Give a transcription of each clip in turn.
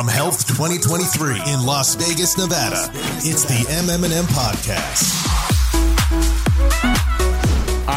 from HLTH 2023 in Las Vegas, Nevada. It's the MM+M Podcast.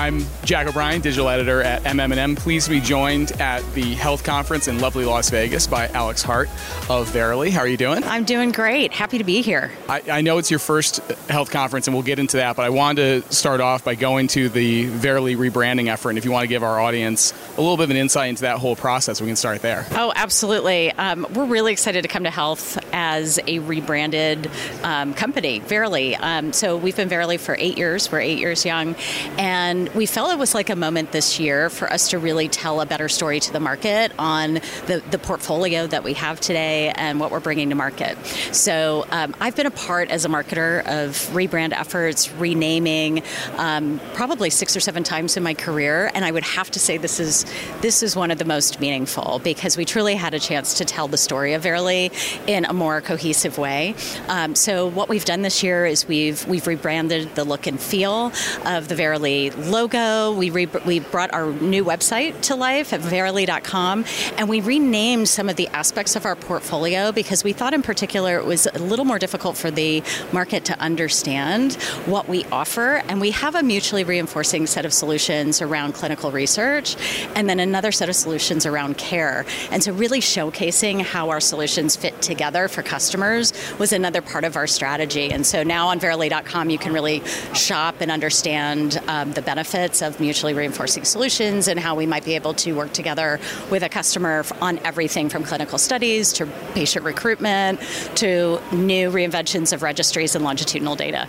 I'm Jack O'Brien, digital editor at MM+M. Pleased to be joined at the health conference in lovely Las Vegas by Alix Hart of Verily. How are you doing? I'm doing great. Happy to be here. I, I, know it's your first health conference, and we'll get into that, but I wanted to start off by going to the Verily rebranding effort. And if you want to give our audience a little bit of an insight into that whole process, we can start there. Oh, absolutely. Um, we're really excited to come to health as a rebranded um, company, Verily. Um, so we've been Verily for eight years. We're eight years young. And we felt it was like a moment this year for us to really tell a better story to the market on the, the portfolio that we have today and what we're bringing to market. So um, I've been a part as a marketer of rebrand efforts, renaming, um, probably six or seven times in my career, and I would have to say this is this is one of the most meaningful because we truly had a chance to tell the story of Verily in a more cohesive way. Um, so what we've done this year is we've we've rebranded the look and feel of the Verily logo. We, re- we brought our new website to life at verily.com, and we renamed some of the aspects of our portfolio because we thought, in particular, it was a little more difficult for the market to understand what we offer. And we have a mutually reinforcing set of solutions around clinical research, and then another set of solutions around care. And so, really showcasing how our solutions fit together for customers was another part of our strategy. And so now on verily.com, you can really shop and understand um, the benefits of mutually reinforcing solutions and how we might be able to work together with a customer on everything from clinical studies to patient recruitment to new reinventions of registries and longitudinal data.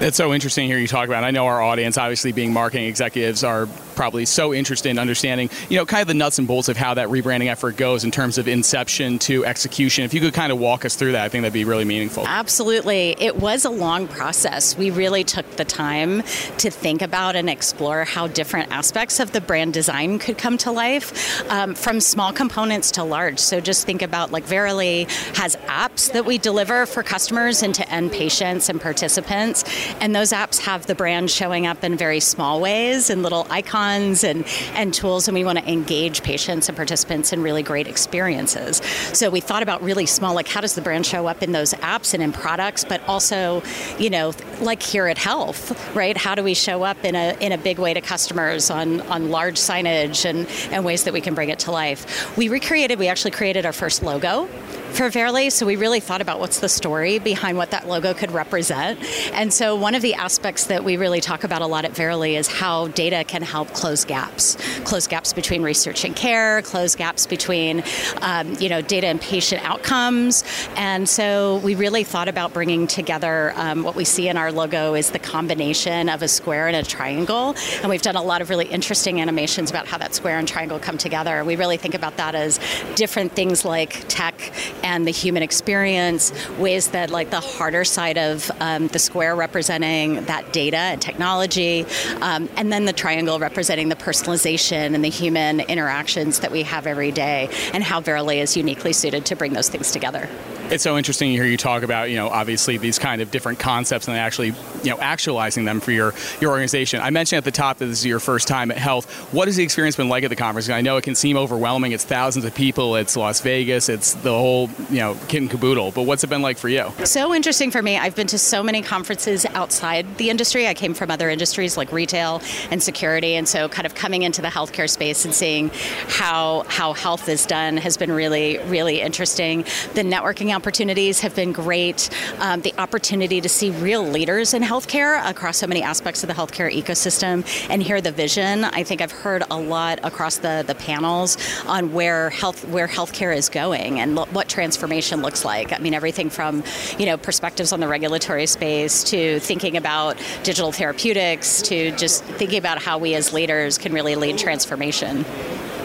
It's so interesting here you talk about. It. I know our audience, obviously being marketing executives, are probably so interested in understanding, you know, kind of the nuts and bolts of how that rebranding effort goes in terms of inception to execution. If you could kind of walk us through that, I think that'd be really meaningful. Absolutely. It was a long process. We really took the time to think about and explore how different aspects of the brand design could come to life, um, from small components to large. So just think about like Verily has apps that we deliver for customers and to end patients and participants. And those apps have the brand showing up in very small ways and little icons and, and tools. And we want to engage patients and participants in really great experiences. So we thought about really small, like how does the brand show up in those apps and in products, but also, you know, like here at HLTH, right? How do we show up in a, in a big way to customers on, on large signage and, and ways that we can bring it to life? We recreated, we actually created our first logo for Verily. So we really thought about what's the story behind what that logo could represent. And so one of the aspects that we really talk about a lot at Verily is how data can help close gaps, close gaps between research and care, close gaps between um, you know data and patient outcomes. And so we really thought about bringing together um, what we see in our logo is the combination of a square and a triangle. And we've done a lot of really interesting animations about how that square and triangle come together. We really think about that as different things like tech and the human experience, ways that like the harder side of um, the square representing that data and technology, um, and then the triangle representing the personalization and the human interactions that we have every day, and how Verily is uniquely suited to bring those things together. It's so interesting to hear you talk about, you know, obviously these kind of different concepts and actually, you know, actualizing them for your, your organization. I mentioned at the top that this is your first time at HLTH. What has the experience been like at the conference? I know it can seem overwhelming. It's thousands of people. It's Las Vegas. It's the whole, you know, kit and caboodle. But what's it been like for you? So interesting for me. I've been to so many conferences outside the industry. I came from other industries like retail and security, and so kind of coming into the healthcare space and seeing how how health is done has been really really interesting. The networking opportunities have been great. Um, the opportunity to see real leaders in healthcare across so many aspects of the healthcare ecosystem and hear the vision. I think I've heard a lot across the, the panels on where health where healthcare is going and lo- what transformation looks like. I mean, everything from you know perspectives on the regulatory space to thinking about digital therapeutics to just thinking about how we as leaders can really lead transformation.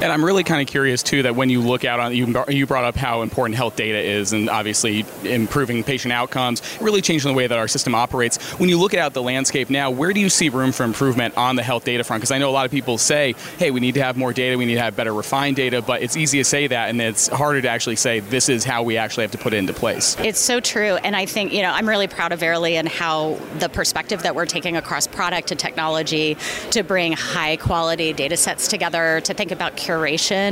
And I'm really kind of curious too that when you look out on you, you brought up how important health data is, and obviously improving patient outcomes, really changing the way that our system operates. When you look at the landscape now, where do you see room for improvement on the health data front? Because I know a lot of people say, "Hey, we need to have more data, we need to have better refined data," but it's easy to say that, and it's harder to actually say this is how we actually have to put it into place. It's so true, and I think you know I'm really proud of Verily and how the perspective that we're taking across product and technology to bring high quality data sets together, to think about curation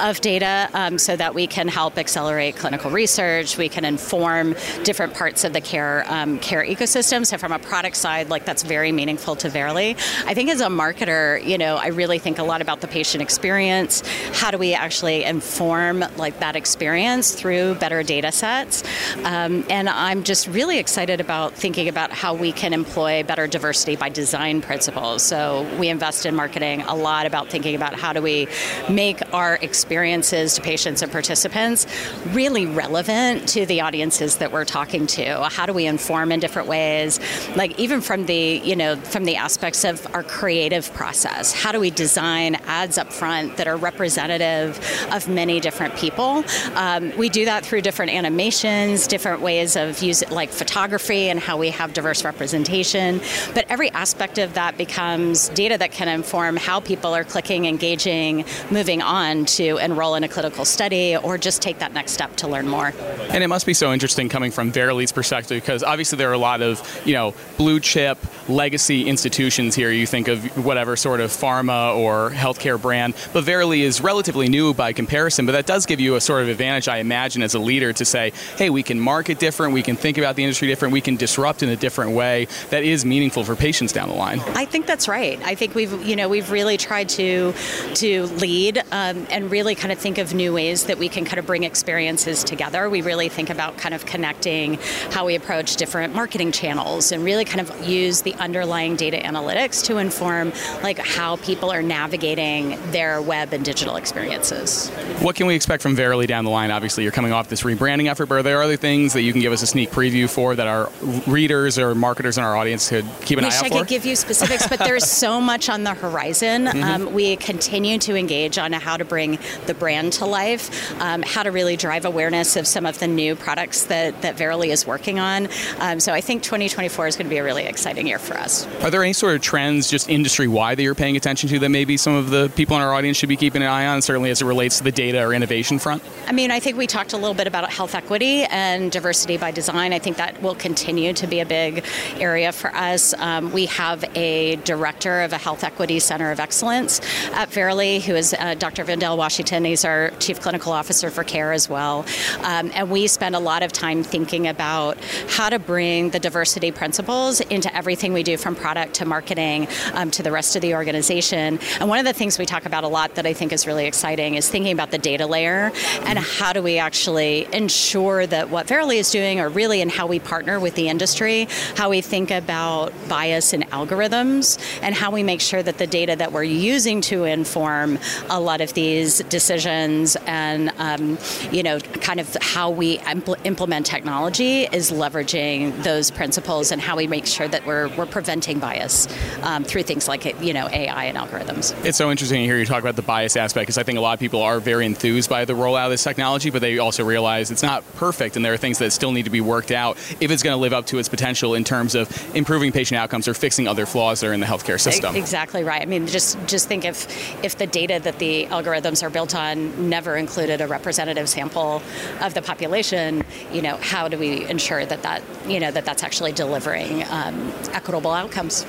of data um, so that we can help accelerate clinical research, we can inform different parts of the care um, care ecosystem. So from a product side, like that's very meaningful to Verily. I think as a marketer, you know, I really think a lot about the patient experience. How do we actually inform like that experience through better data sets? Um, and I'm just really excited about thinking about how we can employ better diversity by design principles. So we invest in marketing a lot about thinking about how do we make our experiences to patients and participants really relevant to the audiences that we're talking to. How do we inform in different ways? Like even from the, you know, from the aspects of our creative process. How do we design ads up front that are representative of many different people? Um, we do that through different animations, different ways of using like photography and how we have diverse representation. But every aspect of that becomes data that can inform how people are clicking, engaging, moving on to enroll in a clinical study or just take that next step to learn more. And it must be so interesting coming from Verily's perspective because obviously there are a lot of, you know, blue chip legacy institutions here. You think of whatever sort of pharma or healthcare brand, but Verily is relatively new by comparison, but that does give you a sort of advantage, I imagine, as a leader to say, hey, we can market different, we can think about the industry different, we can disrupt in a different way that is meaningful for patients down the line. I think that's right. I think we've, you know, we've really tried to to lead um, and really kind of think of new ways that we can kind of bring experiences together. We really think about kind of connecting how we approach different marketing channels and really kind of use the underlying data analytics to inform like how people are navigating their web and digital experiences. What can we expect from Verily down the line? Obviously, you're coming off this rebranding effort, but are there other things that you can give us a sneak preview for that our readers or marketers in our audience could keep an Wish eye out I for? I could give you specifics, but there's so much on the horizon. Mm-hmm. Um, we continue to engage on how to bring the brand to life, um, how to really drive awareness of some of the new products that, that Verily is working on. Um, so I think 2024 is going to be a really exciting year for us. Are there any sort of trends just industry wide that you're paying attention to that maybe some of the people in our audience should be keeping an eye on, certainly as it relates to the data or innovation front? I mean, I think we talked a little bit about health equity and diversity by design. I think that will continue to be a big area for us. Um, we have a director of a health equity center of excellence at Verily, who is uh, Dr. Vindell Washington. He's our chief clinical officer for care as well. Um, and we spend a lot of time thinking about how to bring the diversity principles into everything we do from product to marketing um, to the rest of the organization. And one of the things we talk about a lot that I think is really exciting is thinking about the data layer and how do we actually ensure that what Verily is doing, or really in how we partner with the industry, how we think about bias in algorithms, and how we make sure that the data that we're using to inform a lot of these decisions and um, you know kind of how we impl- implement technology is leveraging those principles and how we make sure that we're, we're preventing bias um, through things like you know AI and algorithms. It's so interesting to hear you talk about the bias aspect because I think a lot of people are very enthused by the rollout of this technology, but they also realize it's not perfect and there are things that still need to be worked out if it's going to live up to its potential in terms of improving patient outcomes or fixing other flaws that are in the healthcare system. Exactly right. I mean, just just think if if the data that the algorithms are built on never included a representative sample of the population, you know, how do we ensure that that you know that that's actually delivering um, equitable outcomes?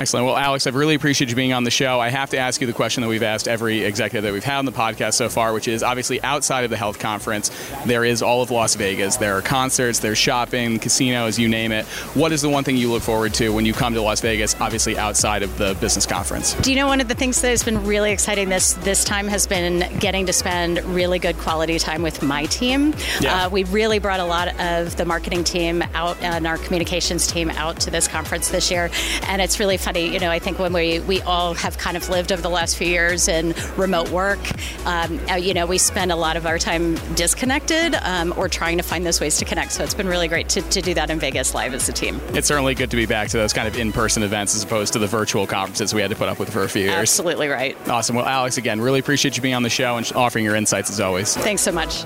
Excellent. Well, Alix, I've really appreciated you being on the show. I have to ask you the question that we've asked every executive that we've had on the podcast so far, which is obviously outside of the health conference, there is all of Las Vegas. There are concerts, there's shopping, casinos, you name it. What is the one thing you look forward to when you come to Las Vegas, obviously outside of the business conference? Do you know one of the things that has been really exciting this this time has been getting to spend really good quality time with my team. Yeah. Uh, we really brought a lot of the marketing team out and our communications team out to this conference this year, and it's really You know, I think when we we all have kind of lived over the last few years in remote work, um, uh, you know, we spend a lot of our time disconnected um, or trying to find those ways to connect. So it's been really great to, to do that in Vegas live as a team. It's certainly good to be back to those kind of in person events as opposed to the virtual conferences we had to put up with for a few years. Absolutely right. Awesome. Well, Alix, again, really appreciate you being on the show and offering your insights as always. Thanks so much.